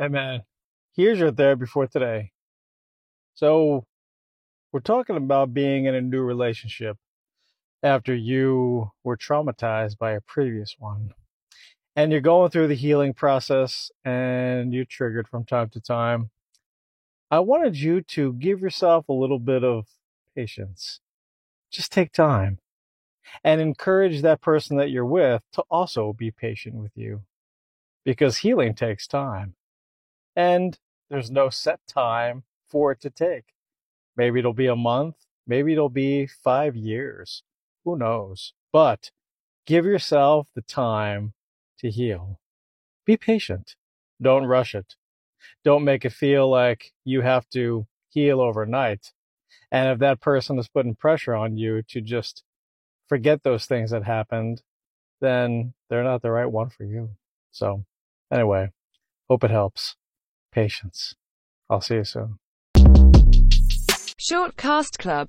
Hey man, here's your therapy for today. So, we're talking about being in a new relationship after you were traumatized by a previous one. And you're going through the healing process and you're triggered from time to time. I wanted you to give yourself a little bit of patience. Just take time and encourage that person that you're with to also be patient with you because healing takes time and there's no set time for it to take. Maybe it'll be a month, maybe it'll be five years. Who knows? But give yourself the time to heal. Be patient. Don't rush it. Don't make it feel like you have to heal overnight. And if that person is putting pressure on you to just forget those things that happened, then they're not the right one for you. So, anyway, hope it helps. Patience. I'll see you soon. Short Cast Club